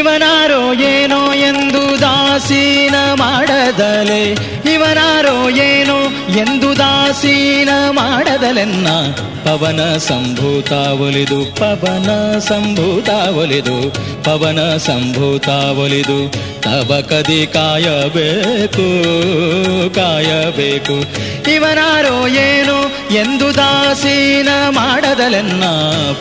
ಇವನಾರೋ ಏನೋ ಎಂದು ದಾಸೀನ ಮಾಡದಲೆ. ಇವನಾರೋ ಏನೋ ಎಂದು ದಾಸೀನ ಮಾಡದಲೆನ್ನ ಪವನ ಸಂಭೂತ ಒಲಿದು, ಪವನ ಸಂಭೂತ ಒಲಿದು, ಪವನ ಸಂಭೂತ ಒಲಿದು ತವ ಕದಿ ಕಾಯಬೇಕು ಕಾಯಬೇಕು. ಇವನಾರೋ ಏನು ಎಂದು ದಾಸೀನ ಮಾಡದಲೆನ್ನ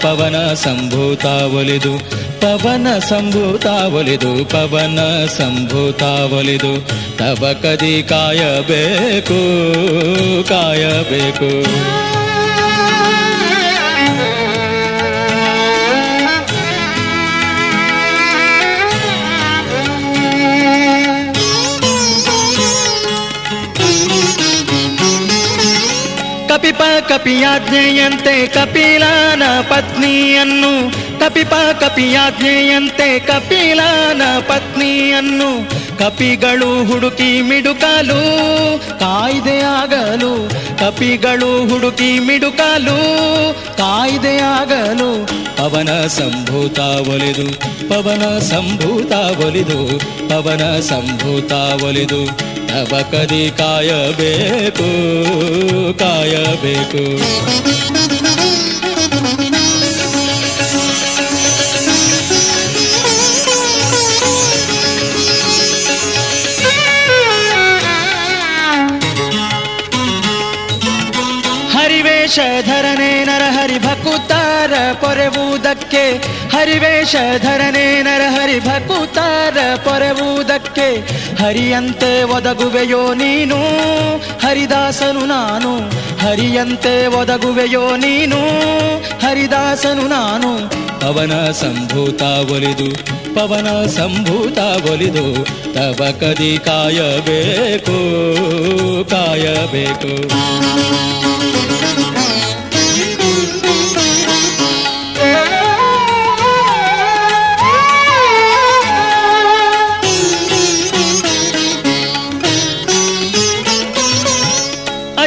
ಪವನ ಸಂಭೂತ ಒಲಿದು ಪವನ ಸಂಭೂತ ಒಲಿದು ಪವನ ಸಂಭೂತ ಒಲಿದು ತವ ಕದಿ ಕಾಯಬೇಕು ಕಾಯಬೇಕು. ಕಪಿಪ ಕಪಿಯಾಜ್ಞೆಯಂತೆ ಕಪಿಲನ ಪತ್ನಿಯನ್ನು ಕಪಿಪ ಕಪಿಯಾಜ್ಞೆಯಂತೆ ಕಪಿಲಾನ ಪತ್ನಿಯನ್ನು ಕಪಿಗಳು ಹುಡುಕಿ ಮಿಡುಕಲು ಕಾಯ್ದೆಯಾಗಲು ಕಪಿಗಳು ಹುಡುಕಿ ಮಿಡುಕಲು ಕಾಯ್ದೆಯಾಗಲು ಪವನ ಸಂಭೂತ ಒಲಿದು, ಪವನ ಸಂಭೂತ ಒಲಿದು, ಪವನ ಸಂಭೂತ ಒಲಿದು ತವ ಕದಿ ಕಾಯಬೇಕು ಕಾಯಬೇಕು. ಹರಿವೇಷಧರನೇ ನರಹರಿ ಭಕುತಾರ, ಪೊರೆವುದಕ್ಕೆ. ಹರಿವೇಷಧರನೇ ನರಹರಿ ಭಕುತಾರ, ಪೊರೆವುದಕ್ಕೆ. ಹರಿಯಂತೆ ಒದಗುವೆಯೋ ನೀನು, ಹರಿದಾಸನು ನಾನು. ಹರಿಯಂತೆ ಒದಗುವೆಯೋ ನೀನು, ಹರಿದಾಸನು ನಾನು. ಪವನ ಸಂಭೂತ ಒಲಿದು, ಪವನ ಸಂಭೂತ ಒಲಿದು. ತವ ಕದಿ ಕಾಯಬೇಕು ಕಾಯಬೇಕು.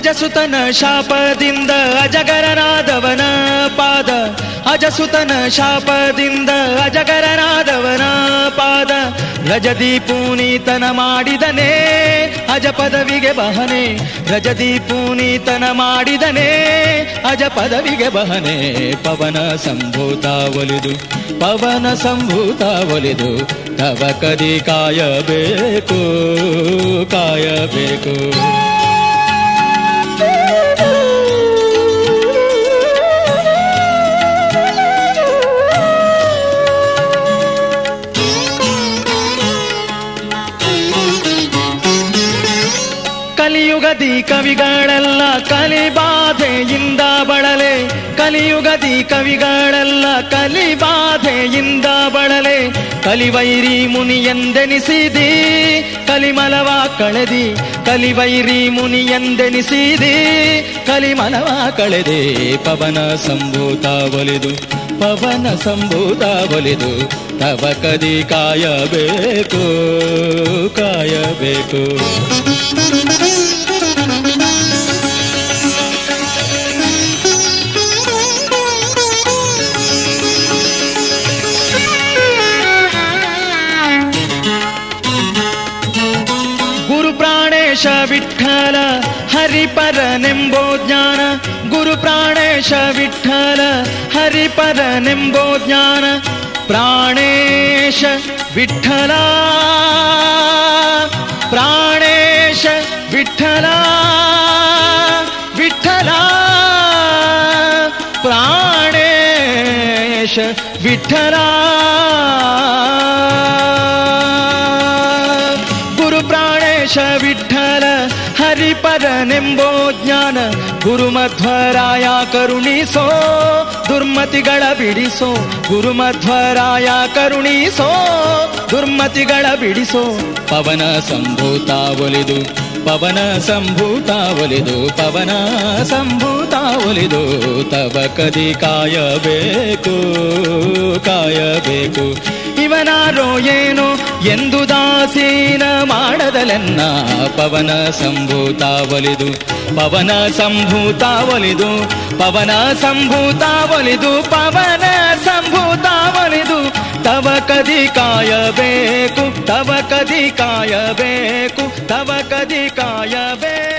ಅಜಸುತನ ಶಾಪದಿಂದ ಅಜಗರನಾದವನ ಪಾದ. ಅಜಸುತನ ಶಾಪದಿಂದ ಅಜಗರನಾದವನ ಪಾದ. ರಜದಿ ಪೂನೀತನ ಮಾಡಿದನೇ ಅಜ ಪದವಿಗೆ ಬಹನೆ. ರಜದಿ ಪೂನೀತನ ಮಾಡಿದನೇ ಅಜ ಪದವಿಗೆ ಬಹನೆ. ಪವನ ಸಂಭೂತ ಒಲಿದು, ಪವನ ಸಂಭೂತ ಒಲಿದು, ತವ ಕದಿ ಕಾಯಬೇಕು ಕಾಯಬೇಕು. ಕಲಿಯುಗದಿ ಕವಿಗಳೆಲ್ಲ ಕಲಿಬಾಧೆಯಿಂದ ಬಳಲೆ. ಕಲಿಯುಗದಿ ಕವಿಗಳೆಲ್ಲ ಕಲಿಬಾಧೆಯಿಂದ ಬಳಲೆ. ಕಲಿವೈರಿ ಮುನಿಯೆಂದೆನಿಸಿದಿ, ಕಲಿಮಲವ ಕಳೆದಿ. ಕಲಿವೈರಿ ಮುನಿಯೆಂದೆನಿಸಿದಿ, ಕಲಿಮಲವ ಕಳೆದೆ. ಪವನ ಸಂಭೂತ ಒಲಿದು, ಪವನ ಸಂಭೂತ ಒಲಿದು, ತವ ಕದಿ ಕಾಯಬೇಕು ಕಾಯಬೇಕು. विट्ठल हरि पर निम्बो ज्ञान गुरुप्राणेश विठ्ठल हरि पर निम्बो ज्ञान प्राणेश विठ्ठला प्राणेश विठ्ठला विठ्ठला प्राणेश विठला गुरुप्राणेश विठ्ठल। ಹರಿಪರನೆಂಬೋ ಜ್ಞಾನ ಗುರುಮಧ್ವರಾಯ ಕರುಣಿಸೋ, ದುರ್ಮತಿಗಳ ಬಿಡಿಸೋ, ಗುರುಮಧ್ವರಾಯ ಕರುಣಿಸೋ, ದುರ್ಮತಿಗಳ ಬಿಡಿಸೋ, ಪವನ ಸಂಭೂತ ಒಲಿದು, ಪವನ ಸಂಭೂತ ಒಲಿದು, ಪವನ ಸಂಭೂತ ಒಲಿದು, ತವ ಕದಿ ಕಾಯಬೇಕು ಕಾಯಬೇಕು. ಇವನಾರೋ ಏನೋ ಎಂದು ದಾಸೀನ ಮಾಡದಲೆನ್ನ ಪವನ ಸಂಭೂತ ಒಲಿದು ಪವನ ಸಂಭೂತ ಒಲಿದು ಪವನ ಸಂಭೂತ ಒಲಿದು ಪವನ ಸಂಭೂತ ಒಲಿದು ತವ ಕದಿ ಕಾಯಬೇಕು, ತವ ಕದಿ ಕಾಯಬೇಕು, ತವ ಕದಿ ಕಾಯಬೇಕು.